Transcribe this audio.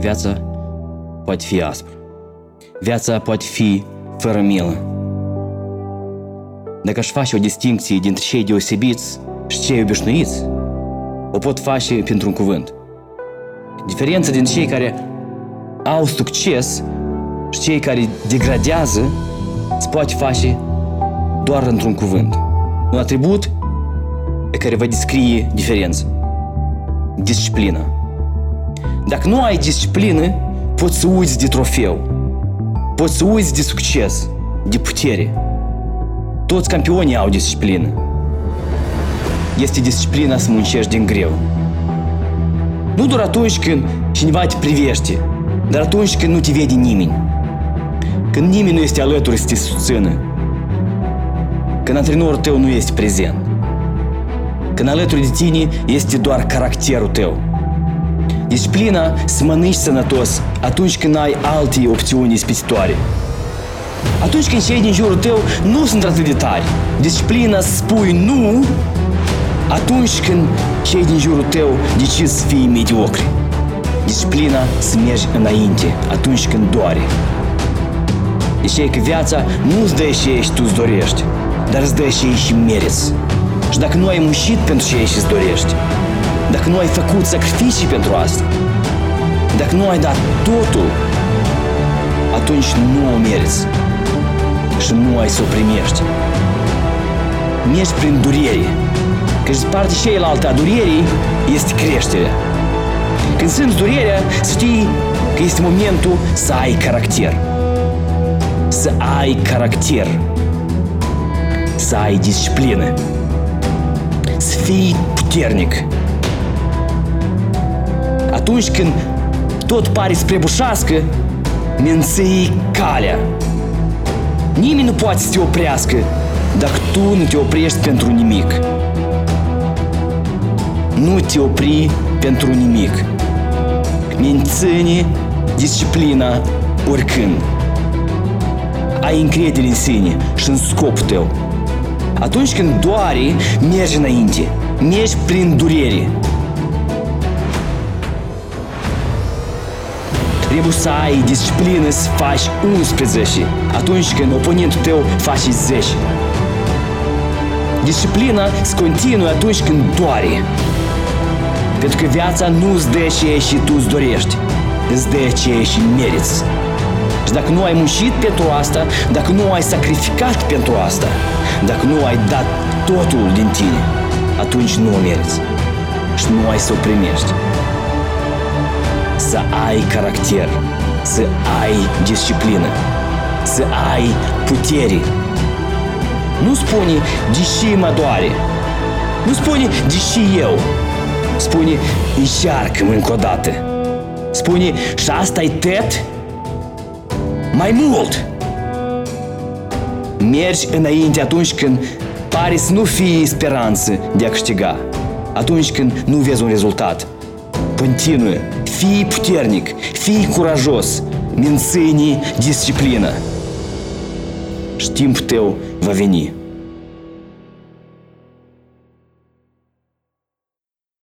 Viața poate fi aspră. Viața poate fi fără milă. Dacă aș face o distinție dintre cei deosebiți și cei obișnuiți, o pot face pentru un cuvânt. Diferența dintre cei care au succes și cei care degradează se poate face doar într-un cuvânt. Un atribut pe care va descrie diferența. Disciplină. Dacă nu ai disciplină, poți să uiți de trofeu, poți să uiți de succes, de putere. Toți campionii au disciplină. Este disciplina să muncești din greu. Nu doar atunci când cineva te privește, dar atunci când nu te vede nimeni. Când nimeni nu este alături să te susțină. Când antrenorul tău nu este prezent. Când alături de tine este doar caracterul tău. Disciplina să mănânci sănătos atunci când ai alte opțiuni ispititoare. Atunci când cei din jurul tău nu sunt atât de tari. Disciplina să spui nu atunci când cei din jurul tău decid să fii mediocri. Disciplina să mergi înainte atunci când doare. Deci e că viața nu îți dă ce și tu îți dorești, dar îți dă ce și meriți. Și dacă nu ai muncit pentru ce și îți dorești, dacă nu ai făcut sacrificii pentru asta, dacă nu ai dat totul, atunci nu o meriți și nu ai să o primești. Mergi prin durere, că și partea cealaltă a durerii este creșterea. Când simți durerea, știi că este momentul să ai caracter. Să ai caracter. Să ai disciplină. Să fii puternic. Când tot pare să prebușească, menții calea. Nimeni nu poate să te oprească dacă tu nu te oprești pentru nimic. Nu te opri pentru nimic. Menține disciplina oricând. Ai încredere în sine și în scopul tău. Atunci când doare, mergi înainte. Mergi prin durere. Trebuie să ai disciplină să faci 11 atunci când oponentul tău face 10. Disciplina se continuă atunci când doare. Pentru că viața nu îți dă ce și tu îți dorești, îți dă ce și meriți. Și dacă nu ai muncit pentru asta, dacă nu ai sacrificat pentru asta, dacă nu ai dat totul din tine, atunci nu o meriți și nu ai să o primești să ai caracter, să ai disciplină, să ai putere. Nu spune, deși mă doare. Nu spune, deși eu. Spune, încearcă încă o dată. Spune, și asta e tet? Mai mult! Mergi înainte atunci când pare să nu fie speranță de a câștiga. Atunci când nu vezi un rezultat. Continuă, fii puternic, fii curajos, menține disciplină. Și timpul tău va veni.